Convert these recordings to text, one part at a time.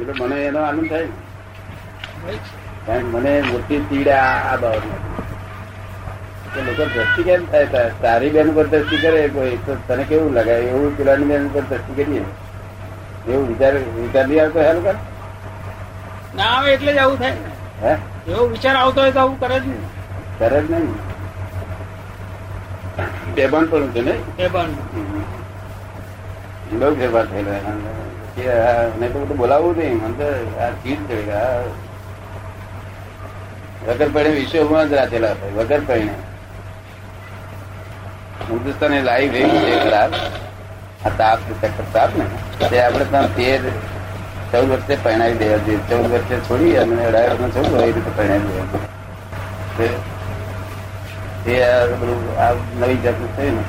એટલે મને એનો આનંદ થાય. કારણ મને મોટી પીડા આ બાબત કે લોકો દ્રષ્ટિ કેમ થાય? તાર- બેન પર દ્રષ્ટિ કરે કોઈ તો તને કેવું લગાય એવું પેલાની બેન પર દ્રષ્ટિ કરીએ. એવું વિચાર વિચાર નહીં આવતો હેલ કર. ના આવે એટલે જ આવું થાય. હે? એવો વિચાર આવતો હોય તો આવું કરે જ નહીં. કરે જ નહીં. બેભાન પણ છે ને? પણ બહુ ફેરફાર થયેલો. બોલાવવું નહીં. આ ચીજ છે વગર પૈણે વિશ્વમાં જ રાખેલા હતા વગર પડે હિન્દુસ્તાન લાઈવ રહ્યું છે ખરાબ આ તાપ ચક્કર તાપ ને તે આપણે ત્યાં તેર, ચૌદ વર્ષે પહેણાવી દેવા જોઈએ ચૌદ વર્ષે છોડી અને અઢાર વર્ષમાં છોડો, એ રીતે પહેણાવી દેવા આ બધું આ નવી જાતનું થયું ને.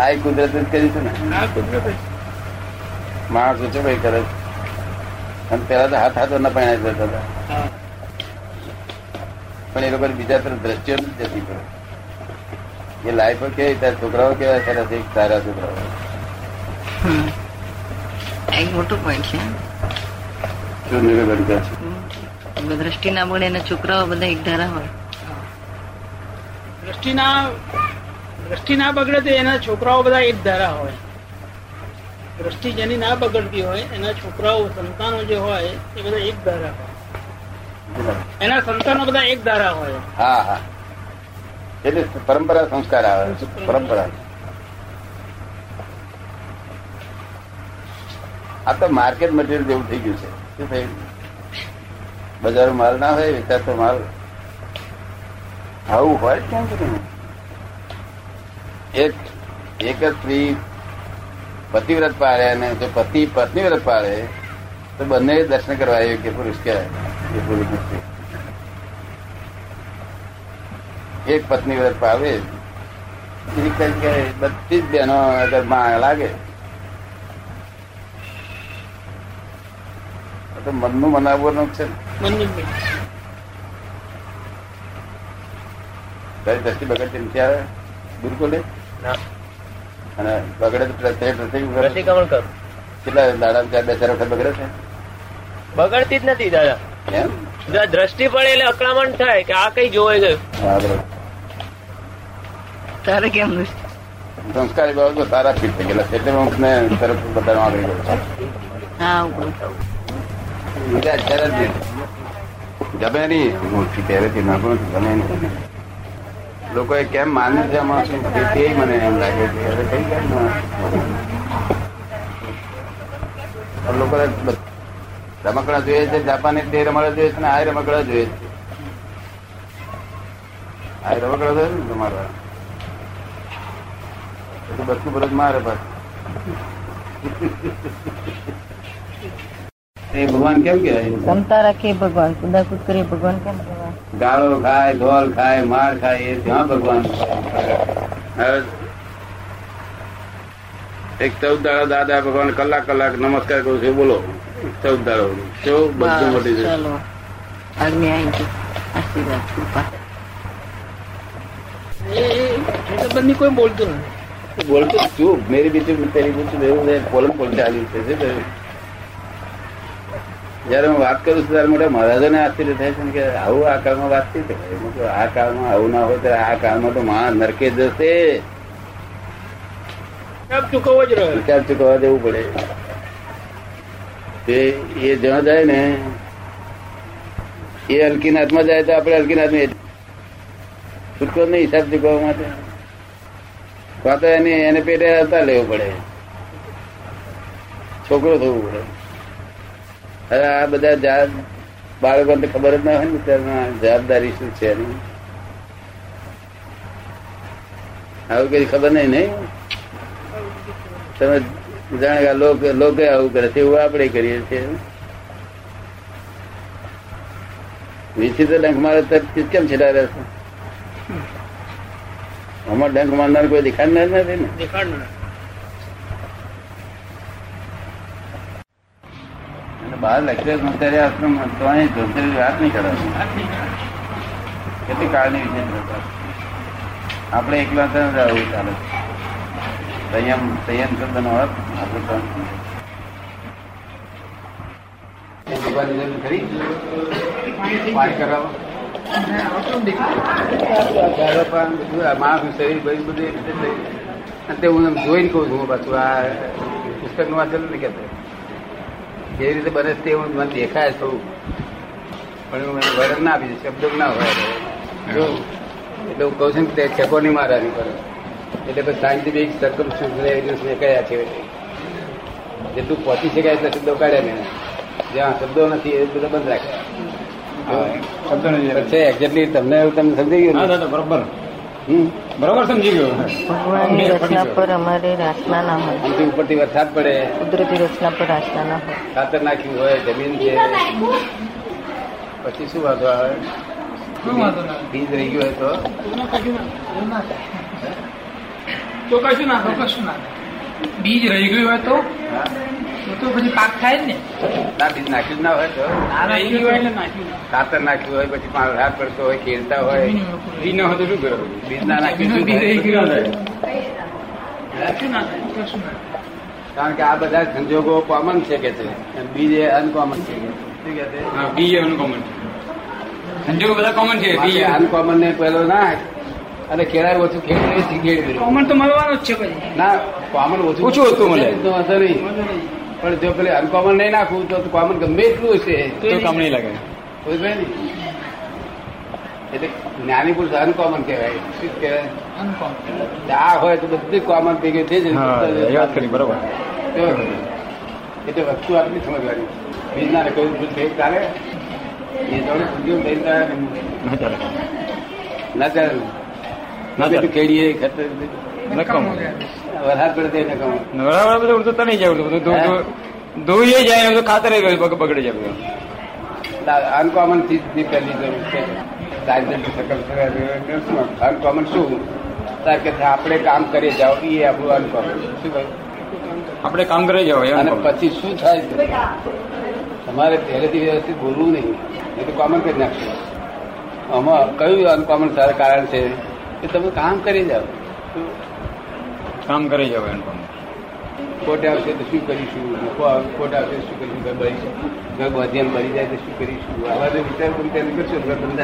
આ એ કુદરત જ કરી છે ને? આ કુદરત. માણસો છે ભાઈ કરે. અને પેલા તો હાથ હાથો ના પહેણાવી જતા હતા. પણ એ લોકો બીજા તરફ દ્રશ્યો નથી જતી પડે. એ લાઈફ કેવી ત્યારે છોકરાઓ કેવા સરસ એક સારા છોકરાઓ. હમ. એક મોટું પોઈન્ટ છે. શું છે. દ્રષ્ટિ ના મળે એના છોકરાઓ બધા એક ધારા હોય. દ્રષ્ટિ ના દ્રષ્ટિ ના બગડે તો એના છોકરાઓ બધા એક ધારા હોય. દ્રષ્ટિ જેની ના બગડતી હોય, એના છોકરાઓ, સંતાનો જે હોય, એ બધા એક ધારા હોય. એના સંતાનો બધા એક ધારા હોય. હા હા. એટલે પરંપરા સંસ્કાર આવે પરંપરા. આ તો માર્કેટ મટીરિયલ જેવું થઈ ગયું છે. શું થયું? બજારો માલ ના હોય, વેચાતો માલ. આવું હોય કેમ કે એક એક જ સ્ત્રી પતિવ્રત પાડે અને જો પતિ પત્ની વ્રત પાડે તો બંને દર્શન કરવા યોગ્ય પુરુષ કહેવાય એ પુરુષ નથી એક પત્ની વ્રત પાવે બીજી કઈ કે બધી જ બહેનો અગરમાં લાગે તો મનનું મનાવવાનું છે ને. મનની તારી દ્રષ્ટિ બગડતી નથી આવે બિલકુલ નહીં? અને બગડે તો પ્રતિક્રમણ કરું. કેટલા દાડા ચાર બે ચાર વખત બગડે છે? બગડતી જ નથી દાદા એમ દ્રષ્ટિ પડે એટલે અકળામણ થાય કે આ કઈ જોવાઈ ગયું તારે કેમ? સંસ્કારી બાબતો સારા ફીટ થઈ ગયેલા એટલે હું તમને તરફ બધાનો આગળ ગયો હા બીજા અત્યારે જ ગમે નહીં. હું પહેરેથી નાખું ગમે નહીં. લોકોએ કેમ માન્યું છે આમાં શું? તે મને એમ લાગે છે. હવે કઈ કેમ લોકો રમકડા જોઈએ છે જાપાની તે રમકડા જોઈએ છે ને આ રમકડા જોઈએ છે. આ રમકડા જોઈએ ને તમારા. એટલે બધું બરોજ મારે પાછું. એ ભગવાન કેમ કહેવાય? ક્ષમતા રાખે ભગવાન? કુદાકુદ કરીએ ભગવાન કેમ કહેવાય? ગાળો ખાય ધોલ ખાય માર ખાય એ ત્યાં ભગવાન હવે એક ચૌદ દાડા દાદા ભગવાન કલાક કલાક નમસ્કાર કરું છું બોલો ચૌદ દાડો શું બધું મટી બસ, જશે ચાલો આજ્ઞા આવી ગઈ આશીર્વાદ કૃપા એ એ બંને કોઈ બોલતું નથી બોલતો ચૂપ મેરી બીજું તેરી બીજું એવું છે પોલમ પોલ ચાલ્યું છે શું થયું? જયારે હું વાત કરું છું ત્યારે મોટા મહારાજોને આશ્ચર્ય થાય છે કે આવું આ કાળમાં વાત થઈ શકાય આ કાળમાં આવું ના હોય તો આ કાળમાં તો મહા નરકે જશે. ચૂકવવો જ ચૂકવવા દેવું પડે. તે એ જ્યાં જાય ને એ અલકીનાથમાં જાય તો આપણે હલકીનાથ ને છૂટકો નહીં હિસાબ ચૂકવવા માટે. કાં તો એને એને પેટે આવતા લેવું પડે. છોકરો થવું પડે. હવે આ બધા જાત બાળકોને ખબર જ ના હોય ને ત્યાં જવાબદારી શું છે આવું કઈ ખબર નહીં નહીં? તમે જાણે લોક, લોકો આવું કરે છે, એવું આપણે કરીએ છીએ. વીસી તો ડંખ મારે તો કેમ છેડા રહેશે આમાં ડંખ મારનાર કોઈ દેખાડનાર નથી ને? દેખાડનું બહાર લેક્ચર અત્યારે આશ્રમ તો અહીં સંસ્કારી વાત નહીં કરવાની. કેટલી કાળની વિશે આપણે એકલા તો રહેવું ચાલે સંયમ સંયમ શબ્દનો અર્થ આપણે ત્રણ કરાવો. માણસનું શરીર બધું બધું તે હું જોઈને કહું છું પાછું આ પુસ્તકનું વાંચેલું નહીં કહેતો કેવી રીતે બને તે હું મને દેખાય છું. પણ હું એને વર્ણન ના આપી શબ્દો ના હોય એટલે હું કહું છું કે ઠેકો નહીં મારાની પર એટલે પછી સાયન્ટિફિક સરકમ મેં કયા છે? જેટલું પહોંચી શકાય એટલે શબ્દો કાઢ્યા મેં જ્યાં શબ્દો નથી એ બધા બંધ રાખ્યા છે એક્ઝેક્ટલી તમને એવું તમને સમજાઈ ગયું બરાબર? બરોબર સમજી ગયો. ભગવાનની રચના પર અમારે રાસના ના હોય. ઉપરથી વરસાદ પડે. કુદરતી રચના પર રાસના ના હોય. ખાતર નાખ્યું હોય જમીન છે. પછી શું વાંધો આવે? બીજ રહી ગયો હોય તો? એમાં કશું ના તો કશું ના કશું ના બીજ રહી ગયું હોય તો? તો પછી પાક થાય ને ના. બીજ નાખ્યું ના હોય તો. હોય એટલે નાખ્યું. ખાતર નાખ્યું હોય પછી પાણી હાથ પડતો હોય ખેડતા હોય. ઈ ન હોય. તો શું કરો બીજ ના નાખ્યું શું બી ના ના. કારણ કે આ બધા સંજોગો કોમન છે કે છે? બીજ એ અનકોમન છે? બીજ અનકોમન છે? હા બી અનકોમન સંજોગો બધા કોમન છે બી અનકોમન ને પેલો નાખ અને ખેડાય ઓછું ખેડી કોમન તો મળવાનું જ છે ના કોમન ઓછું ઓછું હતું મળે. તો વાંધો નહીં. પણ જો પેલી અનકોમન નહીં નાખવું તો કોમન ગમે એટલું હશે. તો કામ નહીં લાગે. એટલે જ્ઞાની પુરુષ અનકોમન કહેવાય. શું કહેવાય? આ હોય તો બધી કોમન ભેગી થઈ ગઈ થઈ વાત કરી બરોબર. એટલે વસ્તુ આટલી સમજવાની. બીજના કહ્યું ભૂલ થઈ ચાલે. એ જોડે પૂજ્યું લઈને ના ચાલે. ના ચાલે. ના ચાલે. ખેડીએ ખતર નકામ વરસાદ પડે નકામ. બરાબર બધું ઉડતું તણી જાય બધું ધોઈએ જાય ને બધું ખાતર બગડી જાય બધું. અનકોમન ચીજની પહેલી જરૂર છે. અનકોમન શું તાર કે આપણે કામ કરીએ જાઓ એ આપણું અનકોમન શું આપણે કામ કરી જાઓ અને પછી શું થાય તમારે પહેલેથી વ્યવસ્થિત બોલવું નહીં. એ તો કોમન કરી નાખશું. આમાં કયું અનકોમન કારણ છે? કે તમે કામ કરી જાઓ. કામ કરે જવા એનું પણ. ખોટ આવશે તો શું કરીશું? દુઃખો આવે, ખોટ આવશે શું કરીશું? ઘર બળી ઘર બધીને મરી જાય તો શું કરીશું? આવા જે વિચાર કરી તેને કરશો ઘર બંધ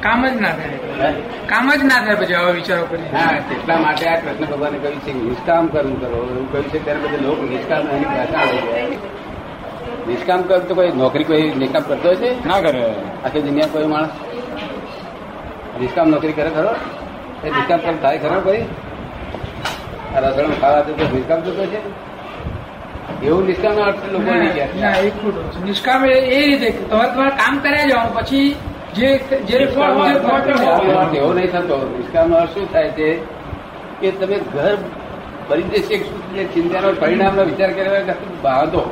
કામ જ ના થાય. કામ જ ના થાય પછી આવા વિચારો કરી. હા એટલા માટે આ કૃષ્ણ ભગવાને કહ્યું છે કે નિષ્કામ કર્મ કરો. એવું કહ્યું છે ત્યારે બધા લોકો નિષ્કામ એની ભાષા આવી જાય નિષ્કામ કર તો કોઈ નોકરી કોઈ નિષ્કામ કરતો છે? ના કરે. આખી દુનિયા કોઈ માણસ નિષ્કામ નોકરી કરે ખરો? એ નિષ્કામ કર્મ થાય ખરો ભાઈ? આ રસોડું ખાવા તો નિષ્કામ થતો છે? એવું નિષ્કામ અર્થ લોકો ના એ ખોટું છે. નિષ્કામ એ રીતે કે તમારે તમારે કામ કર્યા જવાનું પછી જે જે ફળ હોય એવો નહીં થતો. નિષ્કામ અર્થ શું થાય છે કે તમે ઘર પરિદેશિક ચિંતાનો પરિણામનો વિચાર કર્યો કે બાંધો.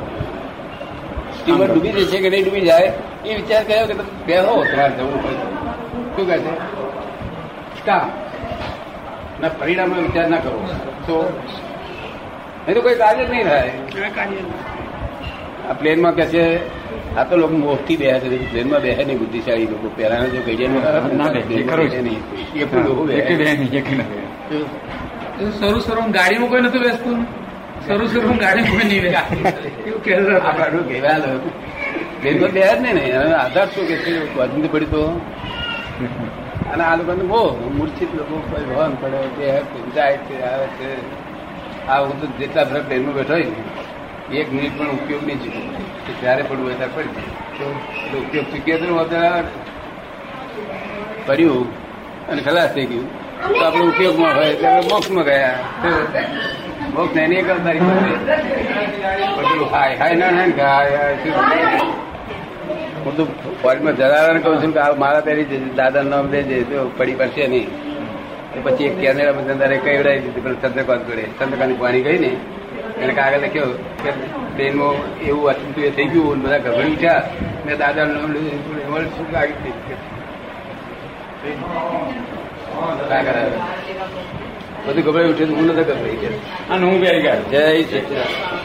સ્ટીમર ડૂબી જશે કે નહીં ડૂબી જાય એ વિચાર કર્યો કે તમે બેહો તમારે જવું પડે શું કહે છે? કામ ના પરિણામનો વિચાર ના કરો તો એ તો કોઈ કાર્ય જ નહીં થાય. આ પ્લેનમાં કે છે આ તો લોકો મોફતી બે છે પ્લેનમાં બેહે નહીં બુદ્ધિશાળી લોકો. પહેલાના જો કહીએ એ છે. નહીં. પણ લોકો શરૂ શરૂ ગાડીમાં કોઈ નથી બેસતું? શરૂ શરૂ ગાડીમાં કોઈ નહીં બેસતું? એવું કે આ હતા. બાજુ કહેવા લો. પ્લેનમાં બે જ નહીં ને. આધાર શું કે છે? પડી તો. અને આ લોકોને બહુ મૂર્છિત લોકો કોઈ ભવન પડે તે જાય છે, આવે છે. આ હું તો જેટલા ફરક પ્લેનમાં બેઠો એક મિનિટ પણ ઉપયોગ નહીં ચૂક્યો કે જ્યારે પડવું હોય ત્યારે પડી જાય. ઉપયોગ ચૂક્યો તો વધારે કર્યું અને ખલાસ થઈ ગયું. તો આપણે ઉપયોગમાં હોય ત્યારે આપણે મોક્ષમાં ગયા. મોક્ષ એની એક બધું હાય. હાય ના હાય હાય? હું તો ફોરેનમાં જલારાને કહું છું કે આ મારા પહેરી દાદા નામ દેજે તો પડી પડશે નહીં. એ પછી એક કેનેડા અંદર કહેવડાવી દીધી પણ ચંદ્રકાંત જોડે. ચંદ્રકાંત પાણી ગઈ ને એને કાગળ લખ્યો કે ટ્રેનમાં એવું હતું એ થઈ ગયું બધા ગભરી ઉઠ્યા. મેં દાદા નામ લીધું એમાં શું લાગી. બધું ગભરાઈ ઉઠ્યું હું નથી ગભરાઈ ગયો. અને હું બે ગયા. જય સચિદાનંદ